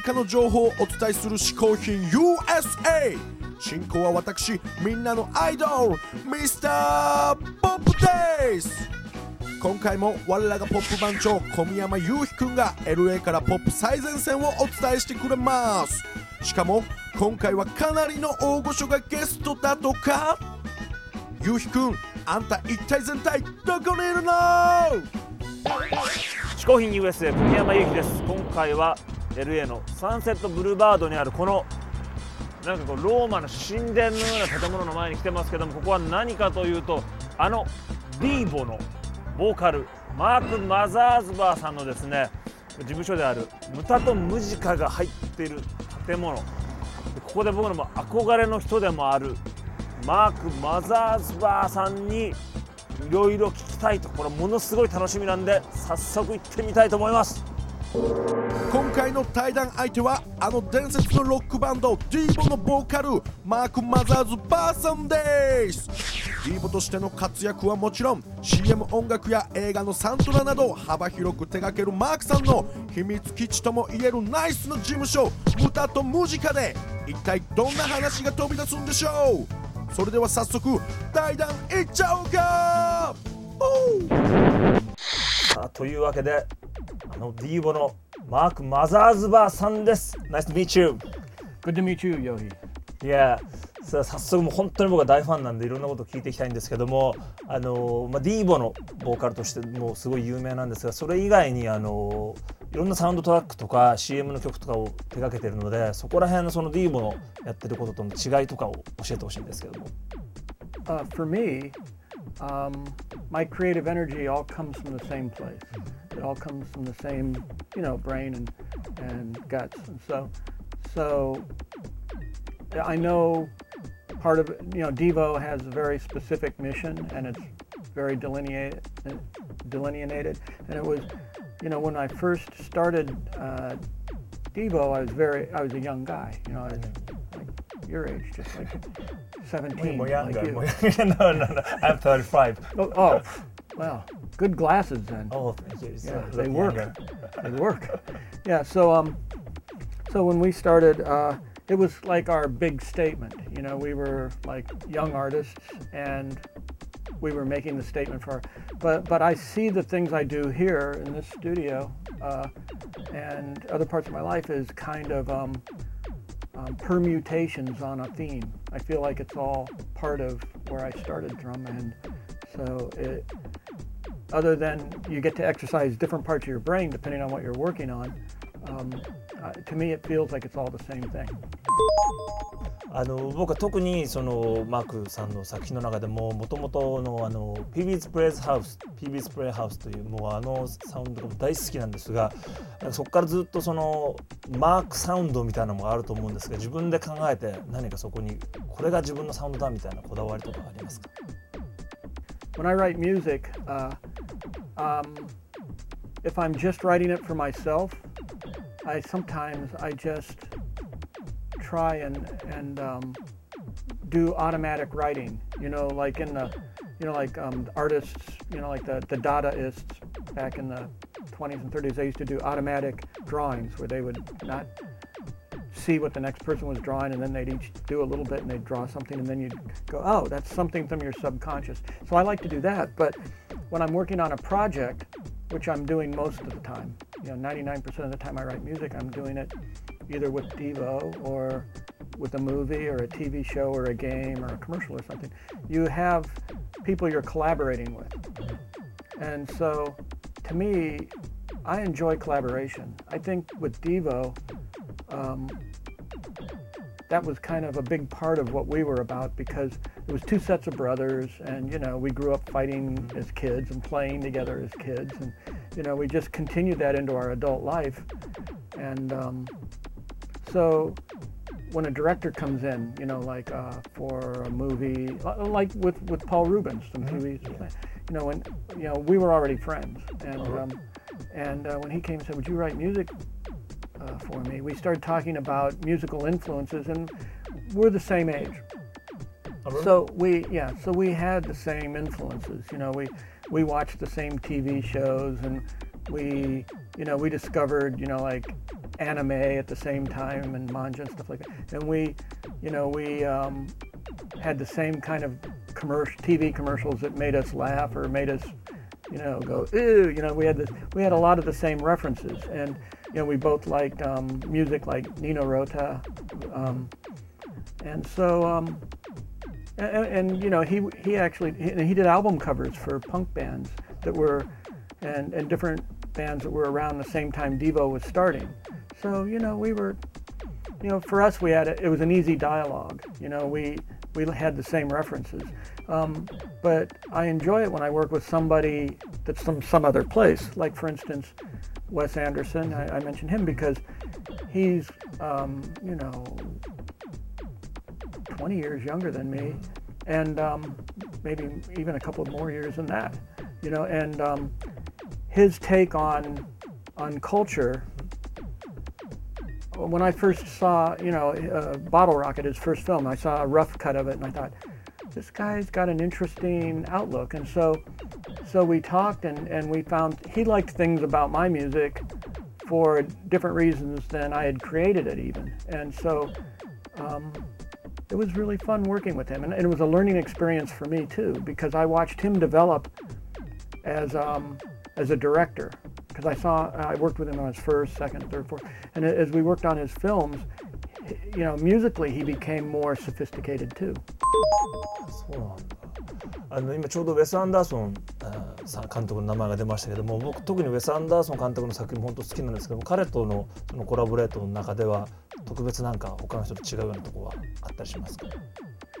リカの情報をお伝えする嗜好品 USA 進行は私みんなのアイドルミスターポップです。今回も我らがポップ番長小宮山雄飛くんが LA からポップ最前線をお伝えしてくれます。しかも今回はかなりの大御所がゲストだとか。ゆうひくんあんた一体全体どこにいるの？嗜好品 USA 小宮山由紀です。今回は LA のサンセットブルーバードにあるこのなんかこうローマの神殿のような建物の前に来てますけどもここは何かというとあのディーボのボーカルマーク・マザーズバーさんのですね事務所であるムタとムジカが入っている建物。ここで僕の憧れの人でもあるマーク・マザーズバーさんにいろいろ聞きたいと。これものすごい楽しみなんで早速行ってみたいと思います。回の対談相手はあの伝説のロックバンドディーボのボーカルマーク・マザーズバーさんです。ディーボとしての活躍はもちろん CM 音楽や映画のサントラなど幅広く手掛けるマークさんの秘密基地ともいえるナイスの事務所歌とムジカで一体どんな話が飛び出すんでしょう？それでは早速対談いっちゃおうかさあというわけであのディーボのマーク・マザーズバーさんです。Nice to meet you. Good to meet you, Yohi. いやさあ早速もう本当に僕は大ファンなんでいろんなことを聞いていきたいんですけどもあの、まあ、ディーボのボーカルとしてもうすごい有名なんですがそれ以外にあのいろんなサウンドトラックとか CM の曲とかを手掛けてるのでそこら辺のそのディーボのやってることとの違いとかを教えてほしいんですけども。Uh, for me, um, my creative energy all comes from the same place. It all comes from the same, you know, brain and and guts. And so, so I know part of you know, Devo has a very specific mission and it's very delineated, delineated. And it was, you know, when I first started uh, Devo, I was very, I was a young guy. You know, I was your age, just like 17. More like you. younger. no, no, no. I'm 35. Oh, oh, well, good glasses then. Oh, thank you. yeah, they work. younger. they work. Yeah. So um, so when we started, uh, it was like our big statement. You know, we were like young artists, and we were making the statement for. But but I see the things I do here in this studio, uh, and other parts of my life is kind of um, permutations on a theme. I feel like it's all part of where I started drum, and so it. Other than you get to exercise different parts of your brain depending on what you're working on, um, uh, to me it feels like it's all the same thing. あの僕は特にそのマークさんの作品の中でももともとのあの PB's プレイスハウス PB's プレイハウスというもうあのサウンドが大好きなんですがそこからずっとそのマークサウンドみたいなのもあると思うんですが自分で考えて何かそこにこれが自分のサウンドだみたいなこだわりとかありますか？When I write music, uh, um, if I'm just writing it for myself, I sometimes I just try and and um, do automatic writing. You know, like in the, you know, like um, artists, you know, like the the Dadaists back in the 20s and 30s, they used to do automatic drawings where they would not see what the next person was drawing and then they'd each do a little bit and they'd draw something and then you'd go oh that's something from your subconscious so i like to do that but when i'm working on a project which i'm doing most of the time you know 99% of the time i write music i'm doing it either with devo or with a movie or a tv show or a game or a commercial or something you have people you're collaborating with. And so to me i enjoy collaboration. I think with devo um, that was kind of a big part of what we were about because it was two sets of brothers and you know we grew up fighting as kids and playing together as kids. And you know we just continued that into our adult life. And um, so when a director comes in you know like uh, for a movie like with, with Paul Reubens from TV's, you know when you know we were already friends and um, and uh, when he came and said would you write music uh, for me. We started talking about musical influences, and we're the same age. So we, yeah, so we had the same influences. You know, we we watched the same TV shows, and We, you know, we discovered, you know, like anime at the same time and manga and stuff like that. And we, you know, we um, had the same kind of commercial TV commercials that made us laugh or made us, you know, go ooh. You know, we had this, we had a lot of the same references, and you know, we both liked um, music like Nino Rota, um, and so. Um, and, and, you know he he actually he, he did album covers for punk bands that were and and different bands that were around the same time Devo was starting. So you know we were you know for us we had a, it was an easy dialogue. You know we we had the same references. Um, but I enjoy it when I work with somebody that's from some other place. Like for instance, Wes Anderson. I, I mentioned him because he's um, you know 20 years younger than me, and um, maybe even a couple more years than that. You know, and um, his take on on culture. When I first saw, you know, uh, Bottle Rocket, his first film, I saw a rough cut of it, and I thought, this guy's got an interesting outlook. And so, so we talked, and, and we found he liked things about my music for different reasons than I had created it, even. And so, um, it was really fun working with him, and, and, it was a learning experience for me too because I watched him develop as um, as a director Because I saw I worked with him on his first, second, third, fourth, and as we worked on his films, you know, musically he became more sophisticated too. そうなんだあの今ちょうどウェス・アンダーソンさん監督の名前が出ましたけども僕特にウェス・アンダーソン監督の作品も本当好きなんですけども彼とのそのコラボレートの中では特別なんか他の人と違うようなところはあったりしますか、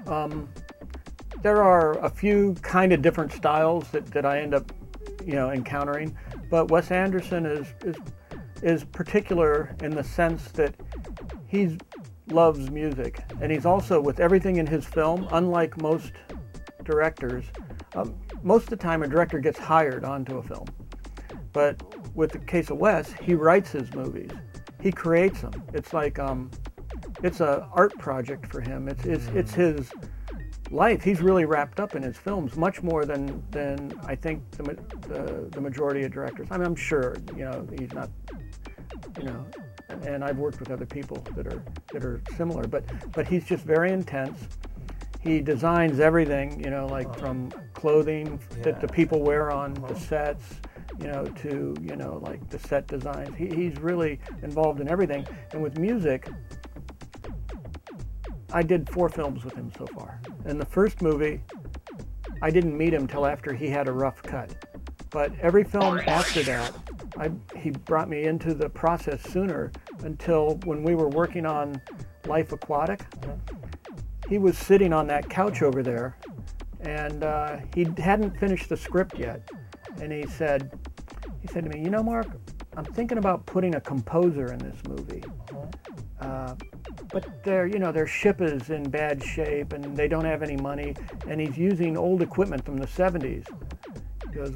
um, There are a few kind of different styles that, that I end up, you know, encountering, but Wes Anderson is is is particular in the sense that he loves music, and he's also with everything in his film. Unlike most directors, um, most of the time a director gets hired onto a film, but with the case of Wes, he writes his movies he creates them. It's like um, it's a art project for him. It's it's it's his life. He's really wrapped up in his films much more than than I think the the, the majority of directors. I mean, I'm sure you know he's not you know, and I've worked with other people that are that are similar, but but he's just very intense. He designs everything, you know, like from clothing that the people wear on the uh-huh. sets you know, to, you know, like the set designs. He, he's really involved in everything. And with music, I did four films with him so far. And the first movie, I didn't meet him till after he had a rough cut. But every film after that, I, he brought me into the process sooner until when we were working on Life Aquatic. He was sitting on that couch over there, and uh, he hadn't finished the script yet. And he said, he said to me, you know, Mark, I'm thinking about putting a composer in this movie. Uh, but their, you know, their ship is in bad shape and they don't have any money, and he's using old equipment from the 70s. He goes,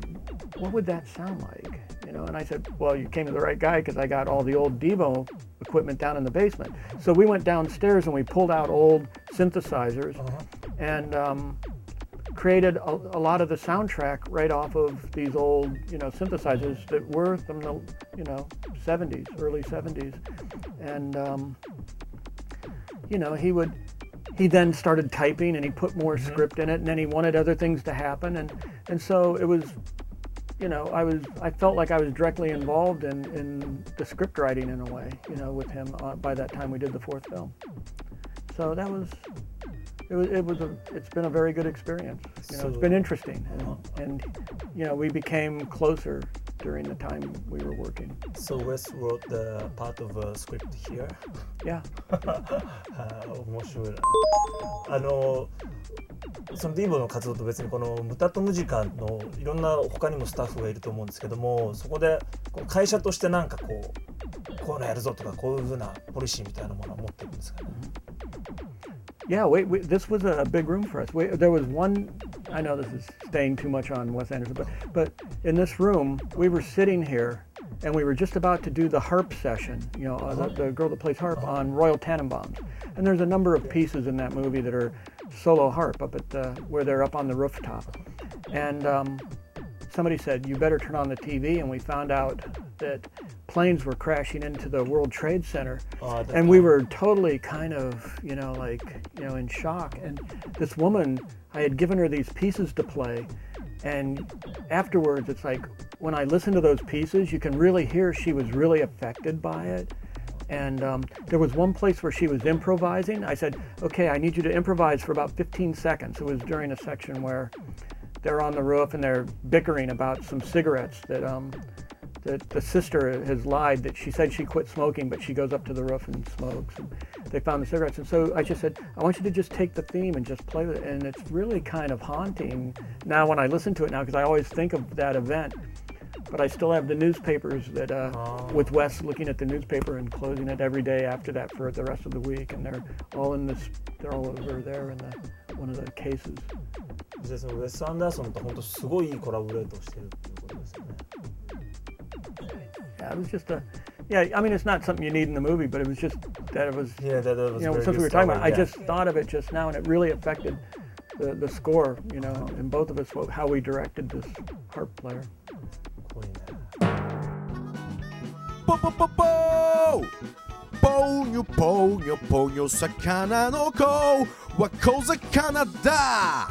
what would that sound like? You know, and I said, well, you came to the right guy because I got all the old Devo equipment down in the basement. So we went downstairs and we pulled out old synthesizers, uh-huh. and um, created a, a, lot of the soundtrack right off of these old, you know, synthesizers that were from the, you know, 70s, early 70s, and um, you know, he would. He then started typing and he put more mm-hmm. script in it, and then he wanted other things to happen, and and so it was, you know, I was I felt like I was directly involved in in the script writing in a way, you know, with him uh, by that time we did the fourth film. So that was it was, it was a, it's been a very good experience. You know, so, it's been interesting, and, and, you know, we became closer during the time we were working. So Wes wrote the part of a script here. Yeah. 面白いな。あのそのディーボの活動と別にこのムタとムジカのいろんな他にもスタッフがいると思うんですけどもそこで会社としてなんかこうこういうのやるぞとかこういうふうなポリシーみたいなものは持ってるんですかね。Yeah, wait, wait, this was a big room for us. We, there was one. I know this is staying too much on Wes Anderson, but but in this room, we were sitting here, and we were just about to do the harp session. You know, uh, the, the, girl that plays harp on Royal Tenenbaums. And there's a number of pieces in that movie that are solo harp up at the, where they're up on the rooftop. And um, somebody said, "You better turn on the TV," and we found out that planes were crashing into the World Trade Center, あーで and we were totally kind of, you know, like you know, in shock. And this woman, I had given her these pieces to play, and afterwards, it's like when I listen to those pieces, you can really hear she was really affected by it. And um, there was one place where she was improvising. I said, "Okay, I need you to improvise for about 15 seconds." It was during a section where they're on the roof and they're bickering about some cigarettes that um, that the sister has lied that she said she quit smoking, but she goes up to the roof and smokes. And they found the cigarettes, and so I just said, I want you to just take the theme and just play with it. And it's really kind of haunting now when I listen to it now because I always think of that event. But I still have the newspapers that, uh, Oh. with Wes looking at the newspaper and closing it every day after that for the rest of the week, and they're all in this, they're all over there in the one of the cases. でそのウェス・アンダーソンと本当すごいいいコラボレートをしてるっていうことですよ ね。 Yeah, it was just a, yeah. I mean, it's not something you need in the movie, but it was just that it was Yeah, that, that was you know, very since we were good talking story, about, I yeah. just thought of it just now, and it really affected the, the score, you know, and both of us what- how we directed this harp player. こういうねポポポポーポニョポニョポニョ魚の子は小魚だ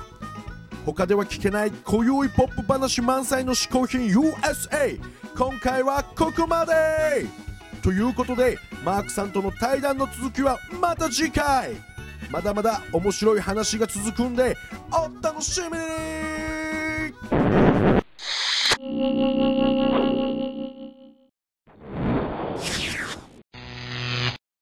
他では聞けない今宵ポップ話満載の嗜好品 USA 今回はここまで。ということでマークさんとの対談の続きはまた次回。まだまだ面白い話が続くんでお楽しみに。